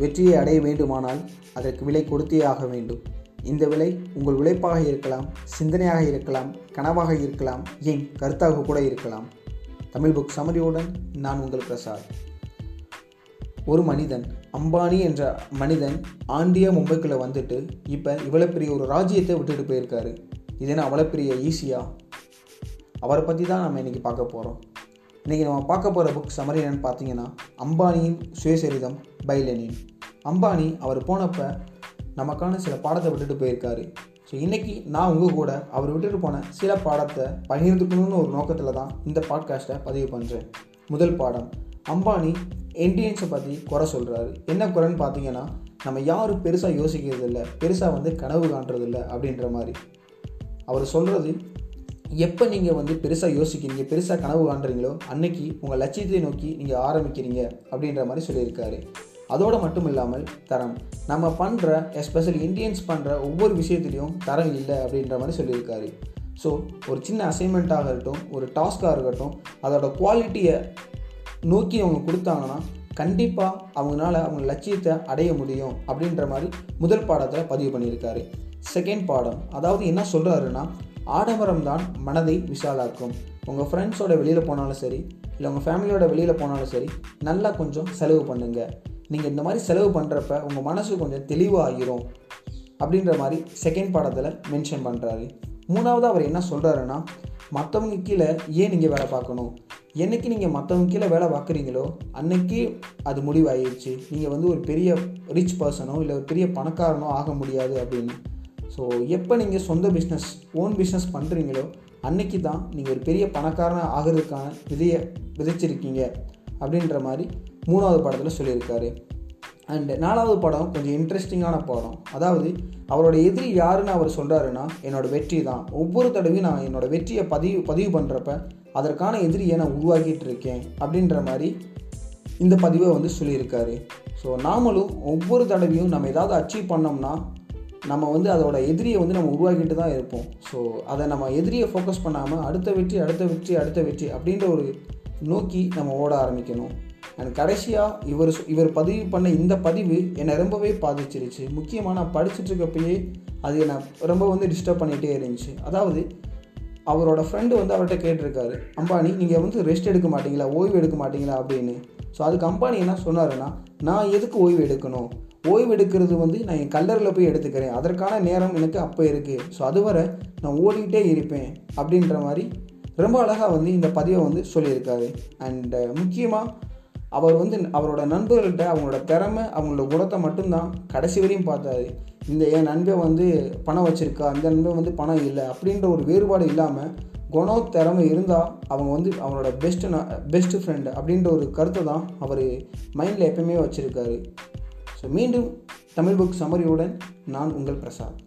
வெற்றியை அடைய வேண்டுமானால் அதற்கு விலை கொடுத்தே ஆக வேண்டும். இந்த விலை உங்கள் உழைப்பாக இருக்கலாம் சிந்தனையாக இருக்கலாம் கனவாக இருக்கலாம் ஏன் கருத்தாக கூட இருக்கலாம். தமிழ் புக் சமரியுடன் நான் உங்கள் பிரசாத். ஒரு மனிதன் அம்பானி என்ற மனிதன் ஆண்டியா மும்பைக்குள்ளே வந்துட்டு இப்போ இவ்வளோ பெரிய ஒரு ராஜ்யத்தை விட்டுட்டு போயிருக்காரு. இது அவ்வளோ பெரிய ஈஸியாக அவரை பற்றி தான் நம்ம இன்றைக்கி பார்க்க போகிறோம் இன்றைக்கி நம்ம பார்க்க போகிற புக் சமரி என்னன்னு பார்த்தீங்கன்னா அம்பானியின் சுயசரிதம் பை லெனின். அம்பானி அவர் போனப்போ நமக்கான சில பாடத்தை விட்டுட்டு போயிருக்காரு. ஸோ இன்றைக்கி நான் உங்கள் கூட அவர் விட்டுட்டு போன சில பாடத்தை பகிர்ந்துக்கணும்னு ஒரு நோக்கத்தில் தான் இந்த பாட்காஸ்ட்டை பதிவு பண்ணுறேன் முதல் பாடம் அம்பானி இண்டியன்ஸை பற்றி குறை சொல்கிறாரு என்ன குறைன்னு பார்த்தீங்கன்னா நம்ம யாரும் பெருசாக யோசிக்கிறது இல்லை பெருசாக வந்து கனவு காண்றதில்ல அப்படின்ற மாதிரி. அவர் சொல்கிறது எப்போ நீங்கள் வந்து பெருசாக யோசிக்கிறீங்க பெருசாக கனவு காண்றீங்களோ அன்னைக்கு உங்கள் லட்சியத்தை நோக்கி நீங்கள் ஆரம்பிக்கிறீங்க அப்படின்ற மாதிரி சொல்லியிருக்காரு. அதோடு மட்டும் இல்லாமல் தரம். நம்ம பண்ணுற எஸ்பெஷலி இந்தியன்ஸ் பண்ணுற ஒவ்வொரு விஷயத்துலையும் தரம் இல்லை அப்படின்ற மாதிரி சொல்லியிருக்காரு. ஸோ ஒரு சின்ன அசைன்மெண்ட்டாக இருக்கட்டும் ஒரு டாஸ்க்காக இருக்கட்டும் அதோட குவாலிட்டியை நோக்கி அவங்க கொடுத்தாங்கன்னா கண்டிப்பாக அவங்களால அவங்க லட்சியத்தை அடைய முடியும் அப்படின்ற மாதிரி முதல் பாடத்தில் பதிவு பண்ணியிருக்காரு. செகண்ட் பாடம் அதாவது என்ன சொல்கிறாருன்னா ஆடம்பரம் தான் மனதை விஷாலாக்கும் உங்கள் ஃப்ரெண்ட்ஸோட வெளியில் போனாலும் சரி இல்லை உங்கள் ஃபேமிலியோட வெளியில் போனாலும் சரி நல்லா கொஞ்சம் செலவு பண்ணுங்கள் நீங்கள் இந்த மாதிரி செலவு பண்ணுறப்ப உங்கள் மனசு கொஞ்சம் தெளிவாகிரும் அப்படின்ற மாதிரி செகண்ட் பாடத்தில் மென்ஷன் பண்ணுறாரு மூணாவது அவர் என்ன சொல்கிறாருன்னா மற்றவங்க கீழே ஏன் நீங்கள் வேலை பார்க்கணும்? என்னைக்கு நீங்கள் மற்றவங்க கீழே வேலை பார்க்குறீங்களோ அன்னைக்கு அது முடிவாயிடுச்சு நீங்கள் வந்து ஒரு பெரிய ரிச் பர்சனோ இல்லை ஒரு பெரிய பணக்காரனோ ஆக முடியாது அப்படின்னு. ஸோ எப்போ நீங்கள் சொந்த பிஸ்னஸ் ஓன் பிஸ்னஸ் பண்ணுறீங்களோ அன்னைக்கு தான் நீங்கள் ஒரு பெரிய பணக்காரனாக ஆகிறதுக்கான விதையை விதைச்சிருக்கீங்க. அப்படின்ற மாதிரி மூணாவது படத்தில் சொல்லியிருக்காரு. அண்டு நாலாவது படம் கொஞ்சம் இன்ட்ரெஸ்டிங்கான படம். அதாவது அவரோட எதிரி யாருன்னு அவர் சொல்கிறாருன்னா என்னோடய வெற்றி தான். ஒவ்வொரு தடவையும் நான் என்னோடய வெற்றியை பதிவு பதிவு பண்ணுறப்ப அதற்கான எதிரியை நான் உருவாக்கிட்டு இருக்கேன் அப்படின்ற மாதிரி இந்த பதிவை வந்து சொல்லியிருக்காரு. ஸோ நாமளும் ஒவ்வொரு தடவையும் நம்ம ஏதாவது அச்சீவ் பண்ணோம்னா நம்ம வந்து அதோட எதிரியை வந்து நம்ம உருவாக்கிட்டு தான் இருப்போம். ஸோ அதை நம்ம எதிரியை ஃபோக்கஸ் பண்ணாமல் அடுத்த வெற்றி அடுத்த வெற்றி அடுத்த வெற்றி அப்படின்ற ஒரு நோக்கி நம்ம ஓட ஆரம்பிக்கணும். அண்ட் கடைசியாக இவர் இவர் பதிவு பண்ண இந்த பதிவு என்னை ரொம்பவே பாதிச்சிருச்சு. முக்கியமாக நான் படிச்சுட்ருக்கப்பயே அது என்னை ரொம்ப வந்து டிஸ்டர்ப் பண்ணிகிட்டே இருந்துச்சு. அதாவது அவரோட ஃப்ரெண்டு வந்து அவர்கிட்ட கேட்டிருக்காரு அம்பானி நீங்கள் வந்து ரெஸ்ட் எடுக்க மாட்டீங்களா? ஓய்வு எடுக்க மாட்டீங்களா? அப்படின்னு. ஸோ அதுக்கு அம்பானி என்ன சொன்னாருன்னா நான் எதுக்கு ஓய்வு எடுக்கணும்? ஓய்வு எடுக்கிறது வந்து நான் என் கல்லரில் போய் எடுத்துக்கிறேன். அதற்கான நேரம் எனக்கு அப்போ இருக்குது ஸோ அதுவரை நான் ஓடிக்கிட்டே இருப்பேன். அப்படின்ற மாதிரி ரொம்ப அழகாக வந்து இந்த பதிவை வந்து சொல்லியிருக்காரு. அண்டு uh, முக்கியமாக அவர் வந்து அவரோட நண்பர்கள்ட்ட அவங்களோட திறமை அவங்களோட குணத்தை மட்டும்தான் கடைசி வரையும் பார்த்தாரு. இந்த என் நண்பன் வந்து பணம் வச்சுருக்கா? அந்த நண்பன் வந்து பணம் இல்லை அப்படின்ற ஒரு வேறுபாடு இல்லாமல் குணம் திறமை இருந்தால் அவங்க வந்து அவரோட பெஸ்ட்டு நான் பெஸ்ட்டு ஃப்ரெண்டு அப்படின்ற ஒரு கருத்தை தான் அவர் மைண்டில் எப்பயுமே வச்சுருக்காரு. ஸோ மீண்டும் தமிழ் புக் சமரியுடன் நான் உங்கள் பிரசாத்